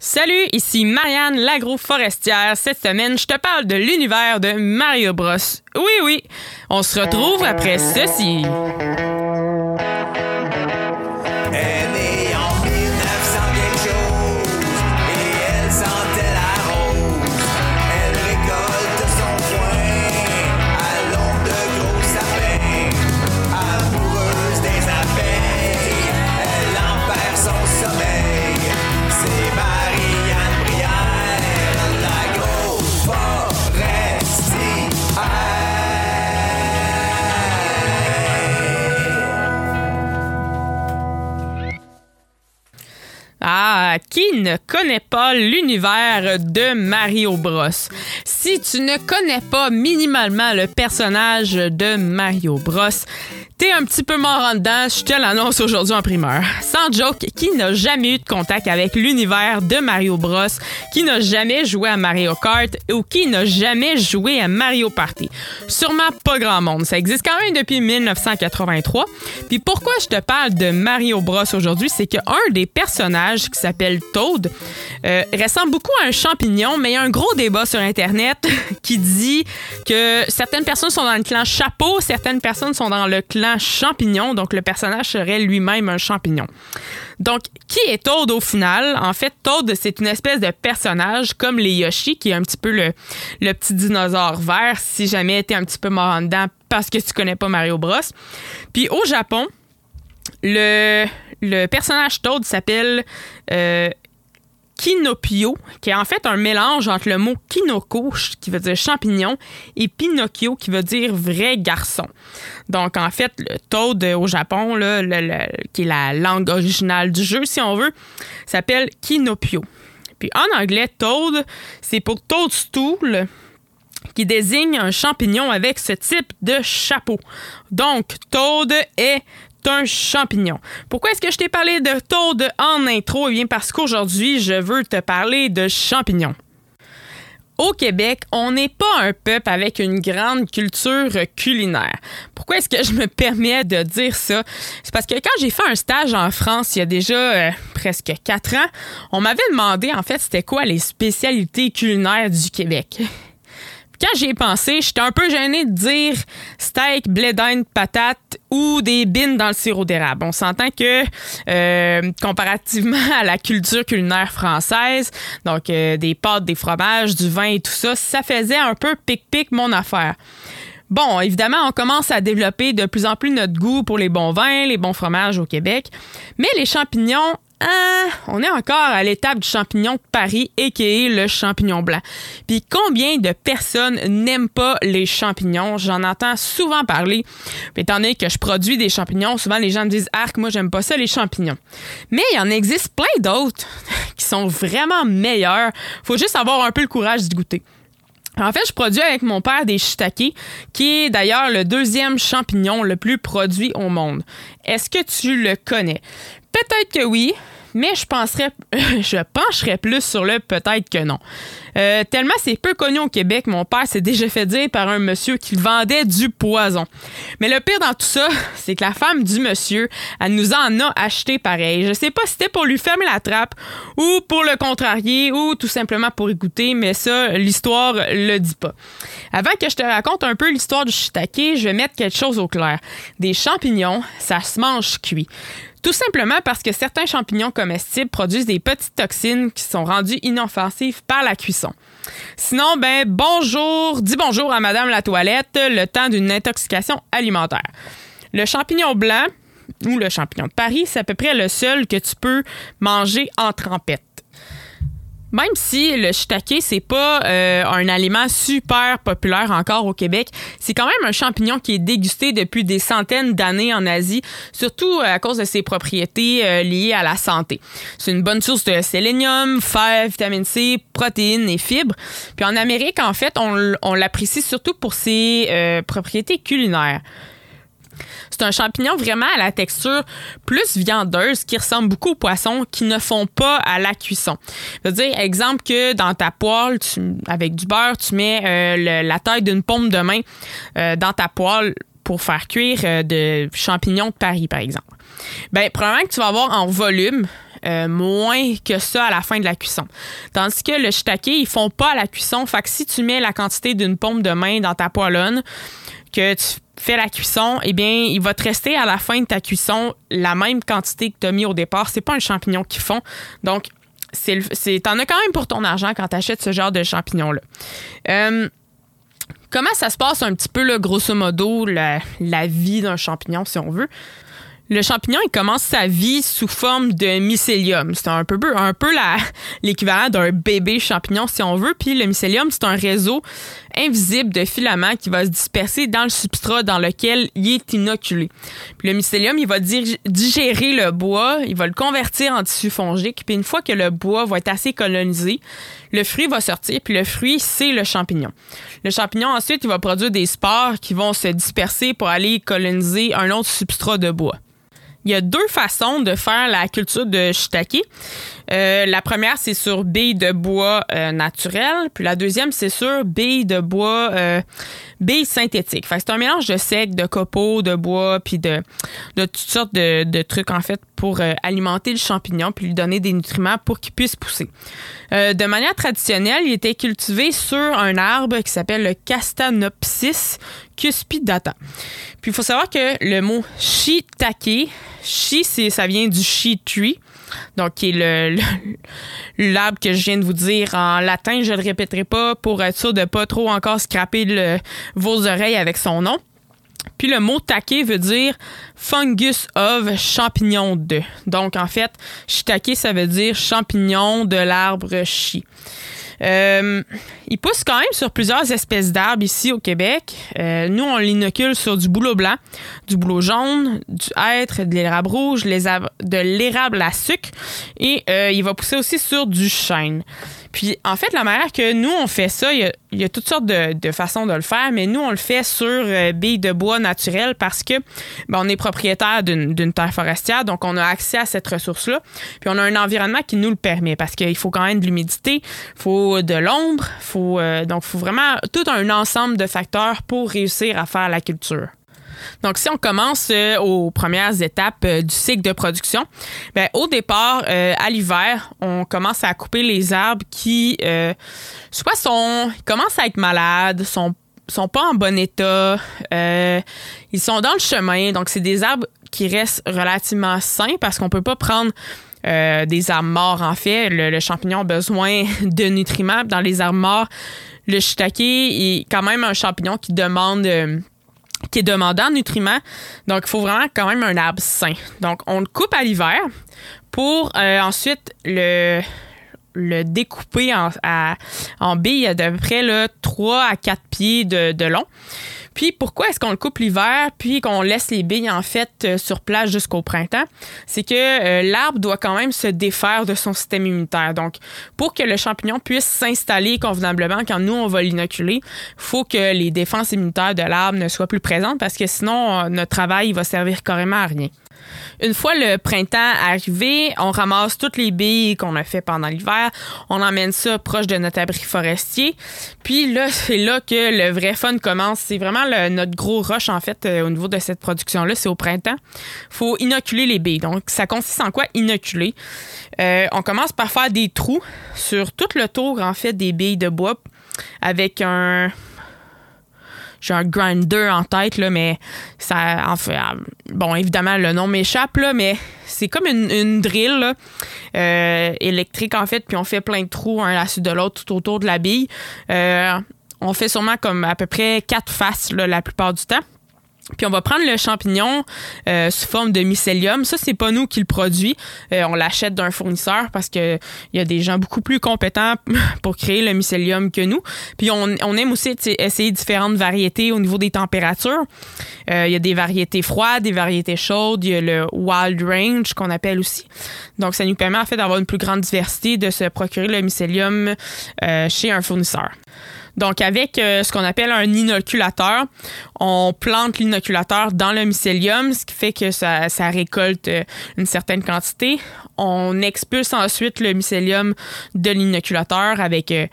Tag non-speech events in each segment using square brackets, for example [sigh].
Salut, ici Marianne l'agro-forestière. Cette semaine, je te parle de l'univers de Mario Bros. Oui, oui, on se retrouve après ceci. Qui ne connaît pas l'univers de Mario Bros? Si tu ne connais pas minimalement le personnage de Mario Bros, t'es un petit peu mort en dedans, je te l'annonce aujourd'hui en primeur. Sans joke, qui n'a jamais eu de contact avec l'univers de Mario Bros, qui n'a jamais joué à Mario Kart? Ou qui n'a jamais joué à Mario Party? Sûrement pas grand monde. Ça existe quand même depuis 1983. Puis pourquoi je te parle de Mario Bros aujourd'hui, c'est qu'un des personnages qui s'appelle Toad euh, ressemble beaucoup à un champignon, mais il y a un gros débat sur Internet [laughs] qui dit que certaines personnes sont dans le clan chapeau, certaines personnes sont dans le clan champignon, donc le personnage serait lui-même un champignon. Donc, qui est Toad au final? En fait, Toad, c'est une espèce de personnage comme les Yoshi, qui est un petit peu le, petit dinosaure vert, si jamais t'es un petit peu mort en dedans parce que tu connais pas Mario Bros. Puis au Japon, le, le personnage Toad s'appelle euh, Kinopio, qui est en fait un mélange entre le mot kinoko, qui veut dire champignon, et Pinocchio, qui veut dire vrai garçon. Donc, en fait, le Toad au Japon, qui est la langue originale du jeu, si on veut, s'appelle Kinopio. Puis en anglais, Toad, c'est pour Toadstool, qui désigne un champignon avec ce type de chapeau. Donc, Toad est un champignon. Pourquoi est-ce que je t'ai parlé de Toad en intro? Eh bien, parce qu'aujourd'hui, je veux te parler de champignons. Au Québec, on n'est pas un peuple avec une grande culture culinaire. Pourquoi est-ce que je me permets de dire ça? C'est parce que quand j'ai fait un stage en France il y a déjà euh, presque quatre ans, on m'avait demandé en fait c'était quoi les spécialités culinaires du Québec. Quand j'y ai pensé, j'étais un peu gênée de dire steak, blé d'Inde, patate ou des bines dans le sirop d'érable. On s'entend que, euh, comparativement [laughs] à la culture culinaire française, donc euh, des pâtes, des fromages, du vin et tout ça, ça faisait un peu pic-pic mon affaire. Bon, évidemment, on commence à développer de plus en plus notre goût pour les bons vins, les bons fromages au Québec. Mais les champignons, ah, on est encore à l'étape du champignon de Paris, a.k.a. le champignon blanc. Puis combien de personnes n'aiment pas les champignons? J'en entends souvent parler. Puis étant donné que je produis des champignons, souvent les gens me disent « Arc, moi j'aime pas ça, les champignons. » Mais il en existe plein d'autres [laughs] qui sont vraiment meilleurs. Faut juste avoir un peu le courage d'y goûter. En fait, je produis avec mon père des shiitake, qui est d'ailleurs le deuxième champignon le plus produit au monde. Est-ce que tu le connais? Peut-être que oui, mais je penserais, [laughs] pencherais plus sur le peut-être que non. Euh, tellement c'est peu connu au Québec, mon père s'est déjà fait dire par un monsieur qu'il vendait du poison. Mais le pire dans tout ça, [laughs] c'est que la femme du monsieur, elle nous en a acheté pareil. Je sais pas si c'était pour lui fermer la trappe ou pour le contrarier ou tout simplement pour y goûter, mais ça, l'histoire le dit pas. Avant que je te raconte un peu l'histoire du shiitake, je vais mettre quelque chose au clair. Des champignons, ça se mange cuit. Tout simplement parce que certains champignons comestibles produisent des petites toxines qui sont rendues inoffensives par la cuisson. Sinon, ben bonjour, dis bonjour à Madame la toilette, le temps d'une intoxication alimentaire. Le champignon blanc ou le champignon de Paris, c'est à peu près le seul que tu peux manger en trempette. Même si le shiitake, c'est pas euh, un aliment super populaire encore au Québec, c'est quand même un champignon qui est dégusté depuis des centaines d'années en Asie, surtout à cause de ses propriétés euh, liées à la santé. C'est une bonne source de sélénium, fer, vitamine C, protéines et fibres. Puis en Amérique, en fait, on, l'apprécie surtout pour ses euh, propriétés culinaires. C'est un champignon vraiment à la texture plus viandeuse qui ressemble beaucoup aux poissons qui ne font pas à la cuisson. Je veux dire, exemple que dans ta poêle, avec du beurre, tu mets euh, la taille d'une paume de main euh, dans ta poêle pour faire cuire euh, de champignons de Paris, par exemple. Ben, probablement que tu vas avoir en volume moins que ça à la fin de la cuisson. Tandis que le shiitake, ils font pas à la cuisson. Fait que si tu mets la quantité d'une paume de main dans ta poêlonne, que tu fais la cuisson, eh bien, il va te rester à la fin de ta cuisson la même quantité que tu as mis au départ. C'est pas un champignon qu'ils font. Donc, c'est, t'en as quand même pour ton argent quand tu achètes ce genre de champignons-là. Euh, comment ça se passe un petit peu, grosso modo, la, vie d'un champignon, si on veut? Le champignon, il commence sa vie sous forme de mycélium. C'est un peu, un peu l'équivalent d'un bébé champignon, si on veut. Puis le mycélium, c'est un réseau invisible de filaments qui va se disperser dans le substrat dans lequel il est inoculé. Le mycélium, il va digérer le bois, il va le convertir en tissu fongique. Puis une fois que le bois va être assez colonisé, le fruit va sortir. Puis le fruit, c'est le champignon. Le champignon, ensuite, il va produire des spores qui vont se disperser pour aller coloniser un autre substrat de bois. Il y a deux façons de faire la culture de shiitake. Euh, la première, c'est sur billes de bois euh, naturel, puis la deuxième, c'est sur billes de bois euh, billes synthétiques. c'est un mélange de sec, de copeaux, de bois, puis de, toutes sortes de, de trucs en fait pour alimenter le champignon puis lui donner des nutriments pour qu'il puisse pousser. de manière traditionnelle, il était cultivé sur un arbre qui s'appelle le Castanopsis cuspidata. Puis il faut savoir que le mot shiitake Shi, ça vient du shi tree, donc qui est l'arbre que je viens de vous dire en latin. Je ne le répéterai pas pour être sûr de pas trop encore scraper vos oreilles avec son nom. Puis le mot take veut dire fungus of champignon de. Donc en fait, shiitake ça veut dire champignon de l'arbre shi. Euh, il pousse quand même sur plusieurs espèces d'arbres ici au Québec. Euh, nous, on l'inocule sur du bouleau blanc, du bouleau jaune, du hêtre, de l'érable rouge, de l'érable à sucre et euh, il va pousser aussi sur du chêne. Puis, en fait, la manière que nous, on fait ça, il y a, toutes sortes de, façons de le faire, mais nous, on le fait sur euh, billes de bois naturelles parce que ben, on est propriétaire d'une terre forestière, donc on a accès à cette ressource-là. Puis, on a un environnement qui nous le permet parce qu'il faut quand même de l'humidité, il faut de l'ombre, faut, euh, donc faut vraiment tout un ensemble de facteurs pour réussir à faire la culture. Donc, si on commence euh, aux premières étapes euh, du cycle de production, ben, au départ, euh, à l'hiver, on commence à couper les arbres qui, soit sont, commencent à être malades, sont sont pas en bon état, ils sont dans le chemin, donc c'est des arbres qui restent relativement sains parce qu'on peut pas prendre des arbres morts, en fait. Le, champignon a besoin [laughs] de nutriments. Dans les arbres morts, le shiitake est quand même un champignon qui demande qui est demandant en nutriments. Donc, il faut vraiment quand même un arbre sain. Donc, on le coupe à l'hiver pour euh, ensuite le, le découper en, billes d'à peu près là, 3 à 4 pieds de, de long. Puis pourquoi est-ce qu'on le coupe l'hiver puis qu'on laisse les billes en fait euh, sur place jusqu'au printemps? C'est que euh, l'arbre doit quand même se défaire de son système immunitaire. Donc pour que le champignon puisse s'installer convenablement quand nous on va l'inoculer, faut que les défenses immunitaires de l'arbre ne soient plus présentes parce que sinon euh, notre travail va servir carrément à rien. Une fois le printemps arrivé, on ramasse toutes les billes qu'on a fait pendant l'hiver, on emmène ça proche de notre abri forestier. Puis là, [laughs] c'est là que le vrai fun commence. C'est vraiment notre gros rush, en fait, euh, au niveau de cette production-là. C'est au printemps. faut inoculer les billes. Donc, ça consiste en quoi? Inoculer? Euh, on commence par faire des trous sur tout le tour, en fait, des billes de bois avec un j'ai un grinder en tête, mais ça en fait. Euh, bon, évidemment, le nom m'échappe, mais c'est comme une, drill euh, électrique, en fait, puis on fait plein de trous un à la suite de l'autre tout autour de la bille. Euh, on fait sûrement comme à peu près quatre faces la plupart du temps. Puis on va prendre le champignon euh, sous forme de mycélium. Ça, c'est pas nous qui le produit. Euh, on l'achète d'un fournisseur parce que il y a des gens beaucoup plus compétents [laughs] pour créer le mycélium que nous. Puis on, aime aussi essayer différentes variétés au niveau des températures. Euh, il y a des variétés froides, des variétés chaudes. Il y a le wild range qu'on appelle aussi. Donc ça nous permet en fait d'avoir une plus grande diversité, de se procurer le mycélium chez un fournisseur. Donc, avec euh, ce qu'on appelle un inoculateur, on plante l'inoculateur dans le mycélium, ce qui fait que ça, récolte euh, une certaine quantité. On expulse ensuite le mycélium de l'inoculateur avec... Euh,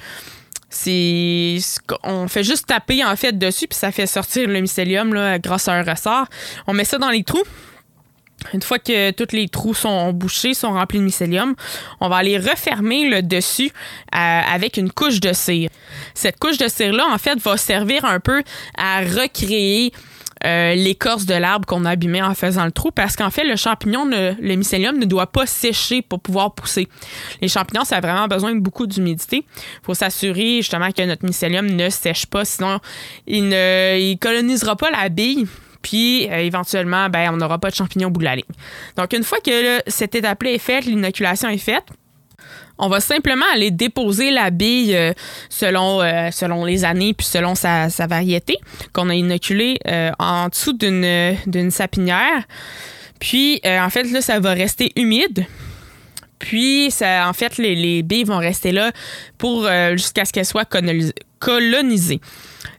on fait juste taper en fait dessus puis ça fait sortir le mycélium là, grâce à un ressort. On met ça dans les trous Une fois que tous les trous sont bouchés, sont remplis de mycélium, on va aller refermer le dessus euh, avec une couche de cire. Cette couche de cire-là, en fait, va servir un peu à recréer euh, l'écorce de l'arbre qu'on a abîmé en faisant le trou parce qu'en fait, le champignon, le mycélium ne doit pas sécher pour pouvoir pousser. Les champignons, ça a vraiment besoin de beaucoup d'humidité. Il faut s'assurer justement que notre mycélium ne sèche pas, sinon il ne colonisera pas la bille puis euh, éventuellement, ben, on n'aura pas de champignons au bout de la ligne. Donc, une fois que cette étape-là est faite, l'inoculation est faite, on va simplement aller déposer la bille euh, selon, euh, selon les années puis selon sa, variété qu'on a inoculée en dessous d'une sapinière. Puis, en fait, là, ça va rester humide. Puis, ça, en fait, les, les billes vont rester là pour jusqu'à ce qu'elles soient colonisées.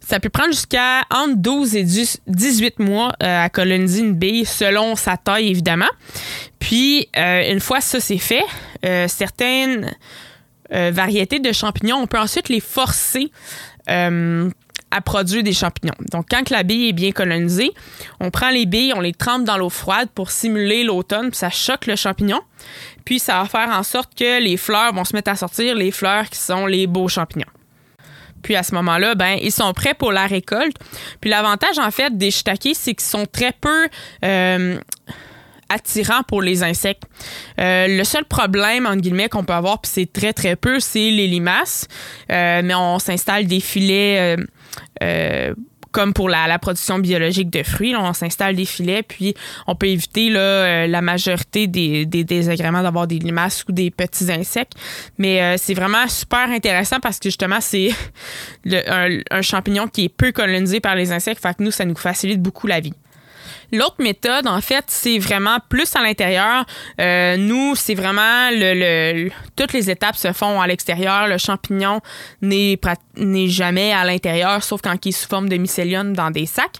Ça peut prendre jusqu'à entre 12 et 18 mois euh, à coloniser une bille selon sa taille, évidemment. Puis, euh, une fois ça c'est fait, euh, certaines variétés de champignons, on peut ensuite les forcer à produire des champignons. Donc, quand la bille est bien colonisée, on prend les billes, on les trempe dans l'eau froide pour simuler l'automne, puis ça choque le champignon. Puis, ça va faire en sorte que les fleurs vont se mettre à sortir, les fleurs qui sont les beaux champignons. Puis à ce moment-là, ben ils sont prêts pour la récolte. Puis l'avantage en fait des shiitakes, c'est qu'ils sont très peu euh, attirants pour les insectes. Euh, le seul problème, entre guillemets, qu'on peut avoir, puis c'est très, très peu, c'est les limaces. Euh, mais on s'installe des filets comme pour la, production biologique de fruits. on s'installe des filets, puis on peut éviter là, euh, la majorité des, désagréments d'avoir des limaces ou des petits insectes. Mais euh, c'est vraiment super intéressant parce que justement, c'est [laughs] un, un, champignon qui est peu colonisé par les insectes. Fait que nous, ça nous facilite beaucoup la vie. L'autre méthode, en fait, c'est vraiment plus à l'intérieur. Euh, nous, c'est vraiment le, toutes les étapes se font à l'extérieur. Le champignon n'est jamais à l'intérieur, sauf quand il est sous forme de mycélium dans des sacs.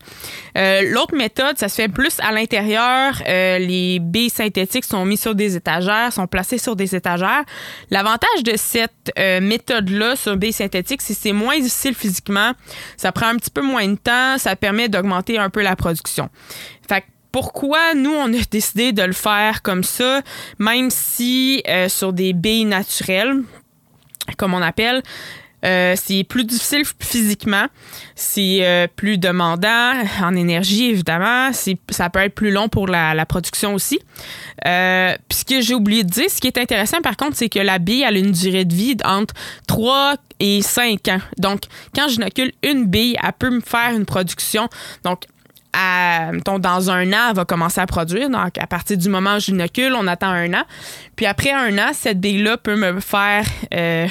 Euh, l'autre méthode, ça se fait plus à l'intérieur. Euh, les billes synthétiques sont mises sur des étagères, sont placées sur des étagères. L'avantage de cette méthode-là sur billes synthétiques, c'est que c'est moins difficile physiquement. Ça prend un petit peu moins de temps. Ça permet d'augmenter un peu la production. Pourquoi nous, on a décidé de le faire comme ça, même si euh, sur des billes naturelles, comme on appelle, euh, c'est plus difficile physiquement, c'est euh, plus demandant en énergie, évidemment. Ça peut être plus long pour la, production aussi. Euh, j'ai oublié de dire, ce qui est intéressant par contre, c'est que la bille a une durée de vie entre 3 et 5 ans. Donc, quand j'inocule une bille, elle peut me faire une production. Donc, dans un an, elle va commencer à produire. Donc, à partir du moment où j'inocule, on attend un an. Puis après un an, cette bille-là peut me faire euh,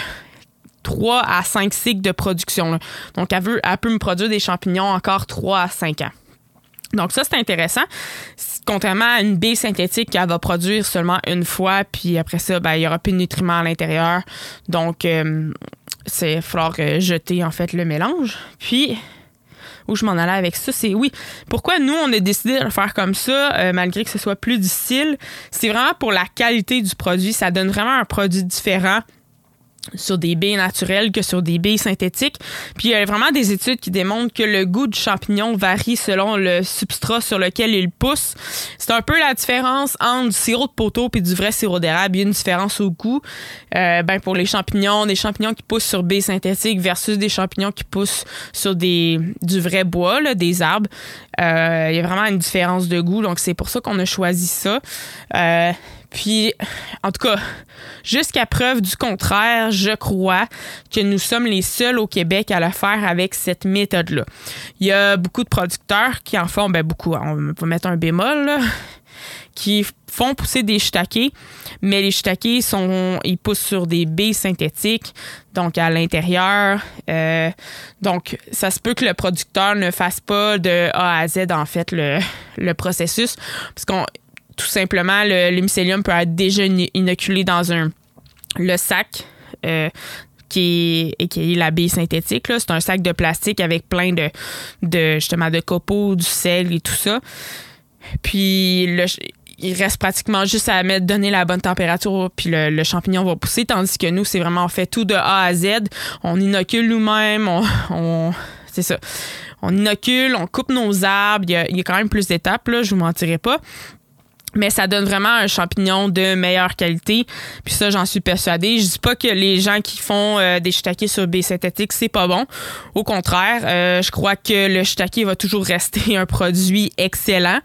3 à 5 cycles de production. Donc, elle, veut, elle peut me produire des champignons encore 3 à 5 ans. Donc, ça, c'est intéressant. Contrairement à une bille synthétique qui va produire seulement une fois, puis après ça, ben, il n'y aura plus de nutriments à l'intérieur. Donc, euh, c'est falloir euh, jeter en fait le mélange. Puis, où je m'en allais avec ça, c'est oui, pourquoi nous, on a décidé de le faire comme ça, euh, malgré que ce soit plus difficile, c'est vraiment pour la qualité du produit. Ça donne vraiment un produit différent sur des baies naturelles que sur des baies synthétiques. Puis il y a vraiment des études qui démontrent que le goût du champignon varie selon le substrat sur lequel il pousse. C'est un peu la différence entre du sirop de poteau et du vrai sirop d'érable. Il y a une différence au goût. Euh, ben pour les champignons, des champignons qui poussent sur baies synthétiques versus des champignons qui poussent sur des du vrai bois, des arbres. Euh, il y a vraiment une différence de goût. Donc c'est pour ça qu'on a choisi ça. Euh, puis, en tout cas, jusqu'à preuve du contraire, je crois que nous sommes les seuls au Québec à le faire avec cette méthode-là. Il y a beaucoup de producteurs qui en font, ben beaucoup, on va mettre un bémol, qui font pousser des shiitakes, mais les shiitakes sont, ils poussent sur des baies synthétiques, donc à l'intérieur. Euh, donc, ça se peut que le producteur ne fasse pas de A à Z, en fait, le, le processus, parce qu'on tout simplement, le, mycélium peut être déjà inoculé dans un le sac. Euh, qui est, qui est la bille synthétique. C'est un sac de plastique avec plein de, de justement de copeaux, du sel et tout ça. Puis il reste pratiquement juste à mettre, donner la bonne température, puis le, champignon va pousser. Tandis que nous, c'est vraiment fait tout de A à Z. On inocule nous-mêmes, on, c'est ça. On inocule, on coupe nos arbres. Il y a, il y a quand même plus d'étapes, là, je vous mentirai pas. Mais ça donne vraiment un champignon de meilleure qualité. Puis ça, j'en suis persuadée. Je dis pas que les gens qui font euh, des shiitake sur baie synthétique, c'est pas bon. Au contraire, euh, je crois que le shiitake va toujours rester [laughs] un produit excellent,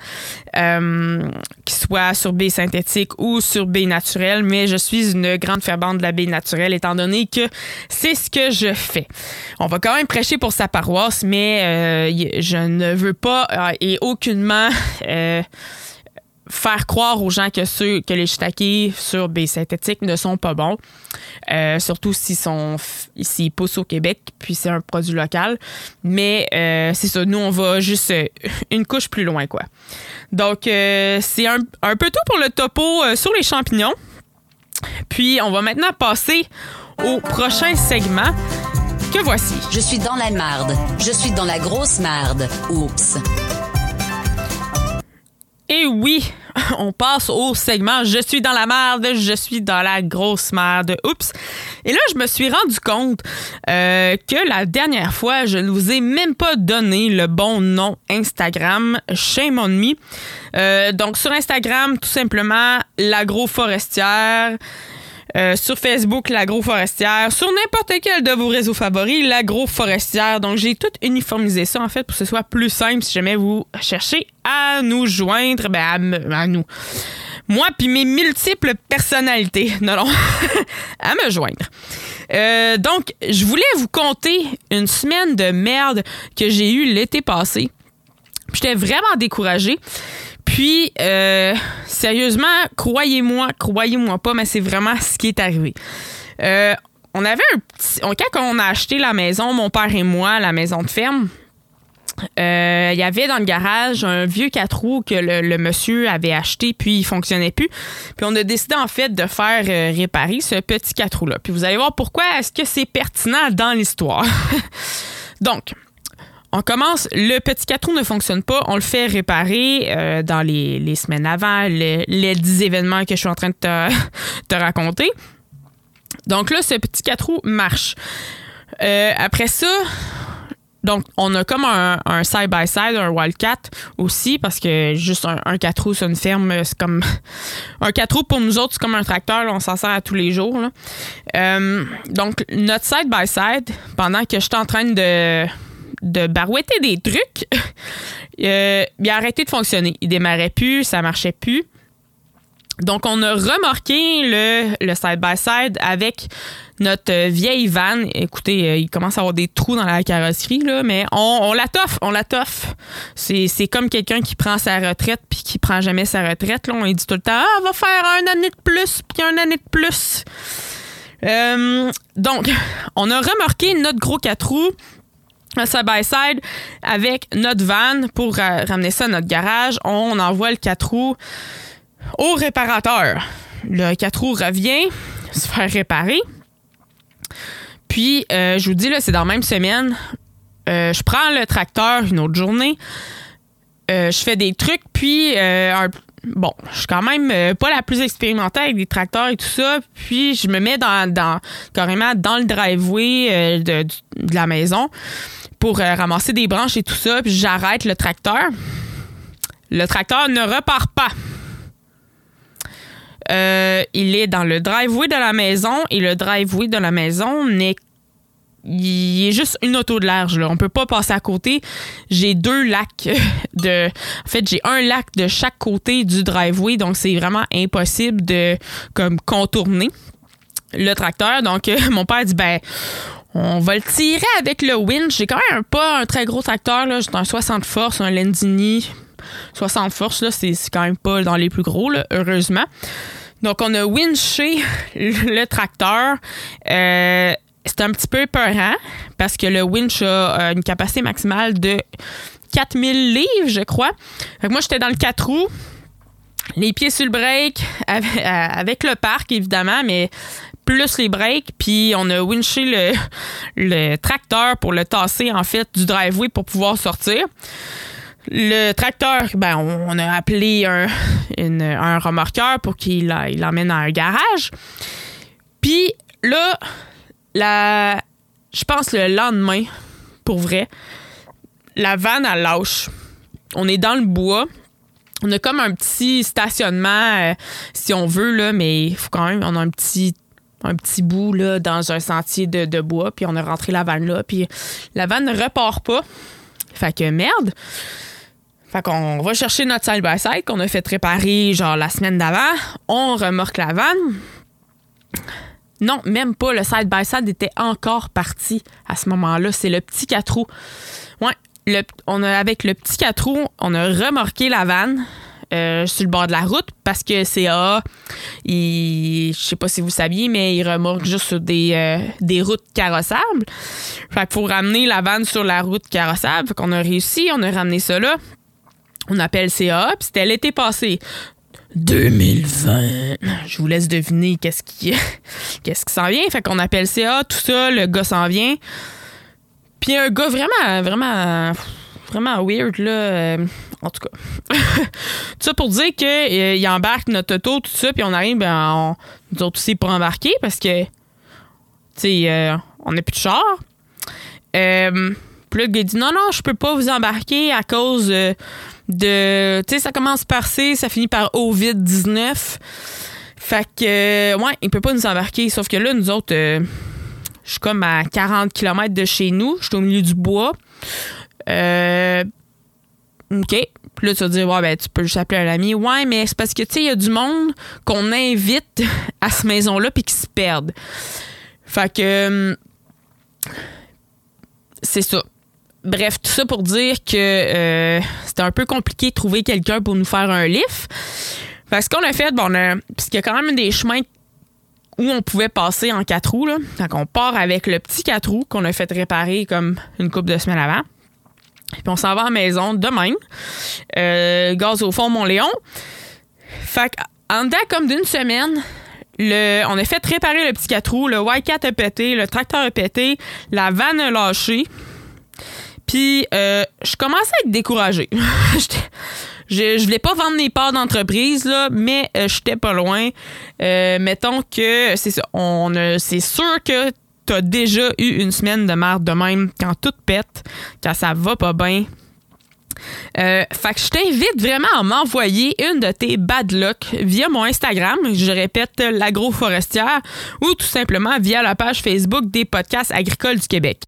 euh, qu'il soit sur baie synthétique ou sur baie naturelle. Mais je suis une grande fervente de la baie naturelle, étant donné que c'est ce que je fais. On va quand même prêcher pour sa paroisse, mais euh, je ne veux pas euh, et aucunement [laughs] faire croire aux gens que ceux que les shiitake sur baie synthétique ne sont pas bons, Euh, surtout s'ils sont s'ils poussent au Québec, puis c'est un produit local. Mais euh, c'est ça, nous on va juste euh, une couche plus loin quoi. Donc euh, c'est un, un peu tout pour le topo sur les champignons. Puis on va maintenant passer au prochain segment que voici. Je suis dans la marde. Je suis dans la grosse marde. Oups. Et oui, [laughs] on passe au segment Je suis dans la merde, je suis dans la grosse merde. Oups. Et là, je me suis rendu compte euh, que la dernière fois, je ne vous ai même pas donné le bon nom Instagram. Shame on me. Euh, donc, sur Instagram, tout simplement, l'agroforestière. Euh, sur Facebook, l'agroforestière. Sur n'importe quel de vos réseaux favoris, l'agroforestière. Donc, j'ai tout uniformisé ça, en fait, pour que ce soit plus simple si jamais vous cherchez à nous joindre, ben, à, nous. Moi, puis mes multiples personnalités. [laughs] Non, non. [laughs] à me joindre. Euh, donc, je voulais vous conter une semaine de merde que j'ai eue l'été passé. J'étais vraiment découragée. Puis, euh, sérieusement, croyez-moi, croyez-moi pas, mais c'est vraiment ce qui est arrivé. Euh, on avait un petit. quand on a acheté la maison, mon père et moi, la maison de ferme, euh, il y avait dans le garage un vieux 4 roues que le, monsieur avait acheté, puis il fonctionnait plus. Puis on a décidé en fait de faire réparer ce petit 4 roues-là. Puis vous allez voir pourquoi est-ce que c'est pertinent dans l'histoire. [laughs] Donc, on commence, le petit 4 roues ne fonctionne pas, on le fait réparer euh, dans les, les semaines avant, le- les 10 événements que je suis en train de te, [laughs] te raconter. Donc là, ce petit 4 roues marche. Euh, après ça, donc on a comme un, un side-by-side, un Wildcat aussi, parce que juste un, un 4 roues sur une ferme, c'est comme... [laughs] Un 4 roues pour nous autres, c'est comme un tracteur, on s'en sert à tous les jours. Euh, donc notre side-by-side, pendant que j'étais en train de de barouetter des trucs, [laughs] euh, il a arrêté de fonctionner. Il démarrait plus, ça marchait plus. Donc, on a remorqué le, side-by-side avec notre vieille van. Écoutez, euh, il commence à avoir des trous dans la carrosserie, là, mais on, la toffe, on la toffe. C'est, comme quelqu'un qui prend sa retraite puis qui prend jamais sa retraite. On lui dit tout le temps, ah, va faire un année de plus puis un année de plus. Euh, donc, on a remorqué notre gros 4 roues un side-by-side avec notre van pour euh, ramener ça à notre garage. On envoie le 4 roues au réparateur. Le 4 roues revient se faire réparer. Puis, euh, je vous dis, c'est dans la même semaine. Euh, je prends le tracteur une autre journée. Je fais des trucs, puis bon, je suis quand même pas la plus expérimentée avec des tracteurs et tout ça. Puis je me mets dans, dans carrément dans le driveway de la maison pour euh, ramasser des branches et tout ça. Puis j'arrête le tracteur. Le tracteur ne repart pas. Euh, il est dans le driveway de la maison et le driveway de la maison n'est il est juste une auto de large. Là. On peut pas passer à côté. J'ai deux lacs [laughs] de. En fait, j'ai un lac de chaque côté du driveway, donc c'est vraiment impossible de contourner le tracteur. Donc, [laughs] mon père dit ben. On va le tirer avec le winch. J'ai quand même pas un très gros tracteur. J'ai un 60 force, un Landini 60 force. C'est quand même pas dans les plus gros, heureusement. Donc, on a winché le tracteur. Euh, c'est un petit peu peurant parce que le winch a euh, une capacité maximale de 4000 livres, je crois. Fait moi, j'étais dans le 4 roues, les pieds sur le break, euh, avec le parc, évidemment, mais plus les breaks. Puis on a winché [laughs] le, tracteur pour le tasser, en fait, du driveway pour pouvoir sortir. Le tracteur, ben, on, a appelé un, remorqueur pour qu'il l'emmène à un garage. Puis là, la, je pense le lendemain, pour vrai, la vanne, elle lâche. On est dans le bois. on a comme un petit stationnement, euh, si on veut, là, mais il faut quand même, on a un petit un petit bout dans un sentier de, bois, puis on a rentré la vanne là, puis la vanne ne repart pas. Fait que merde. Fait qu'on va chercher notre side-by-side qu'on a fait réparer genre la semaine d'avant. On remorque la vanne. Non, même pas. Le side-by-side était encore parti à ce moment-là. C'est le petit 4 roues. Ouais, on avec le petit 4 roues, on a remorqué la vanne euh, sur le bord de la route parce que CA, je sais pas si vous saviez, mais il remorque juste sur des, euh, des routes carrossables. Fait qu'il faut ramener la vanne sur la route carrossable. Fait qu'on a réussi, on a ramené ça là. On appelle CA, puis c'était l'été passé. 2020. Je vous laisse deviner qu'est-ce qui [laughs] qu'est-ce qui s'en vient. Fait qu'on appelle CA, tout ça, le gars s'en vient. Puis un gars vraiment, vraiment, vraiment weird, là. euh, en tout cas. tout [laughs] ça pour dire que euh, embarque notre auto, tout ça, puis on arrive, ben, on, nous autres aussi pour embarquer parce que, tu sais, euh, on n'a plus de char. Euh, puis là, le gars dit non, non, je peux pas vous embarquer à cause euh, de. Tu sais, ça commence par C, ça finit par Ovid-19. Fait que, ouais, il peut pas nous embarquer. Sauf que là, nous autres, je suis comme à 40 km de chez nous. Je suis au milieu du bois. Euh, OK. Puis là, tu vas dire, ouais, ben, tu peux juste appeler un ami. Ouais, mais c'est parce que, tu sais, il y a du monde qu'on invite [laughs] à cette maison-là puis qui se perdent. Fait que. euh, c'est ça. Bref, tout ça pour dire que euh, c'était un peu compliqué de trouver quelqu'un pour nous faire un lift. Fait que ce qu'on a fait, bon, on a, puisqu'il y a quand même des chemins où on pouvait passer en quatre roues. Là. Fait qu'on part avec le petit quatre roues qu'on a fait réparer comme une couple de semaines avant. Puis on s'en va à la maison demain. Euh, gaz au fond, Mont-Léon. Fait qu'en dedans comme d'une semaine, le, on a fait réparer le petit 4 roues, le Y4 a pété, le tracteur a pété, la vanne a lâché. Puis, euh, je commençais à être découragée. [laughs] Je, je voulais pas vendre mes parts d'entreprise, là, mais euh, j'étais pas loin. Euh, mettons que c'est ça. On, c'est sûr que t'as déjà eu une semaine de merde de même quand tout pète, quand ça va pas bien. Euh, fait que je t'invite vraiment à m'envoyer une de tes bad luck via mon Instagram, je répète l'agroforestière, ou tout simplement via la page Facebook des podcasts agricoles du Québec.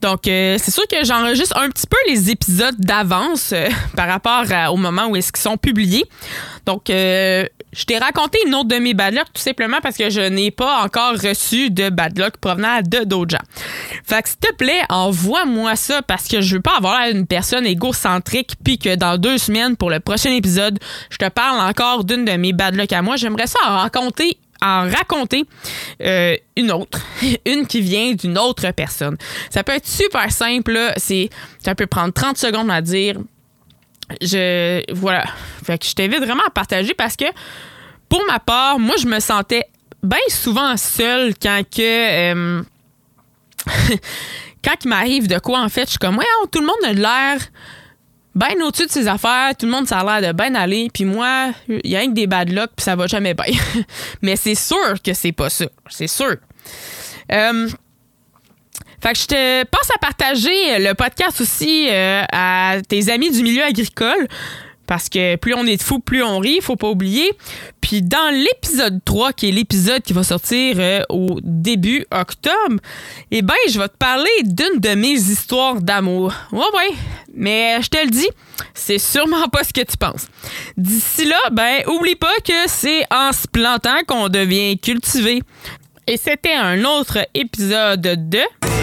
Donc, euh, c'est sûr que j'enregistre un petit peu les épisodes d'avance euh, [laughs] par rapport au moment où est-ce qu'ils sont publiés. Donc, euh, je t'ai raconté une autre de mes bad tout simplement parce que je n'ai pas encore reçu de bad provenant de d'autres gens. Fait que s'il te plaît, envoie-moi ça parce que je veux pas avoir d'une personne égocentrique puis que dans deux semaines pour le prochain épisode, je te parle encore d'une de mes bad à moi. J'aimerais ça en raconter en raconter euh, une autre, [laughs] une qui vient d'une autre personne. Ça peut être super simple, c'est ça peut prendre 30 secondes à dire. Je voilà, fait je t'invite vraiment à partager parce que pour ma part, moi je me sentais bien souvent seule quand que euh, [laughs] quand il m'arrive de quoi en fait, je suis comme ouais, tout le monde a l'air bien au-dessus de ses affaires, tout le monde ça a l'air de bien aller, puis moi, il y a rien que des bad luck, puis ça va jamais bien. [laughs] Mais c'est sûr que c'est pas ça, c'est sûr. Euh, fait que je te passe à partager le podcast aussi euh, à tes amis du milieu agricole. Parce que plus on est de fous, plus on rit, faut pas oublier. Puis dans l'épisode 3, qui est l'épisode qui va sortir euh, au début octobre, eh ben, je vais te parler d'une de mes histoires d'amour. Ouais, ouais. Mais je te le dis, c'est sûrement pas ce que tu penses. D'ici là, ben, oublie pas que c'est en se plantant qu'on devient cultivé. Et c'était un autre épisode de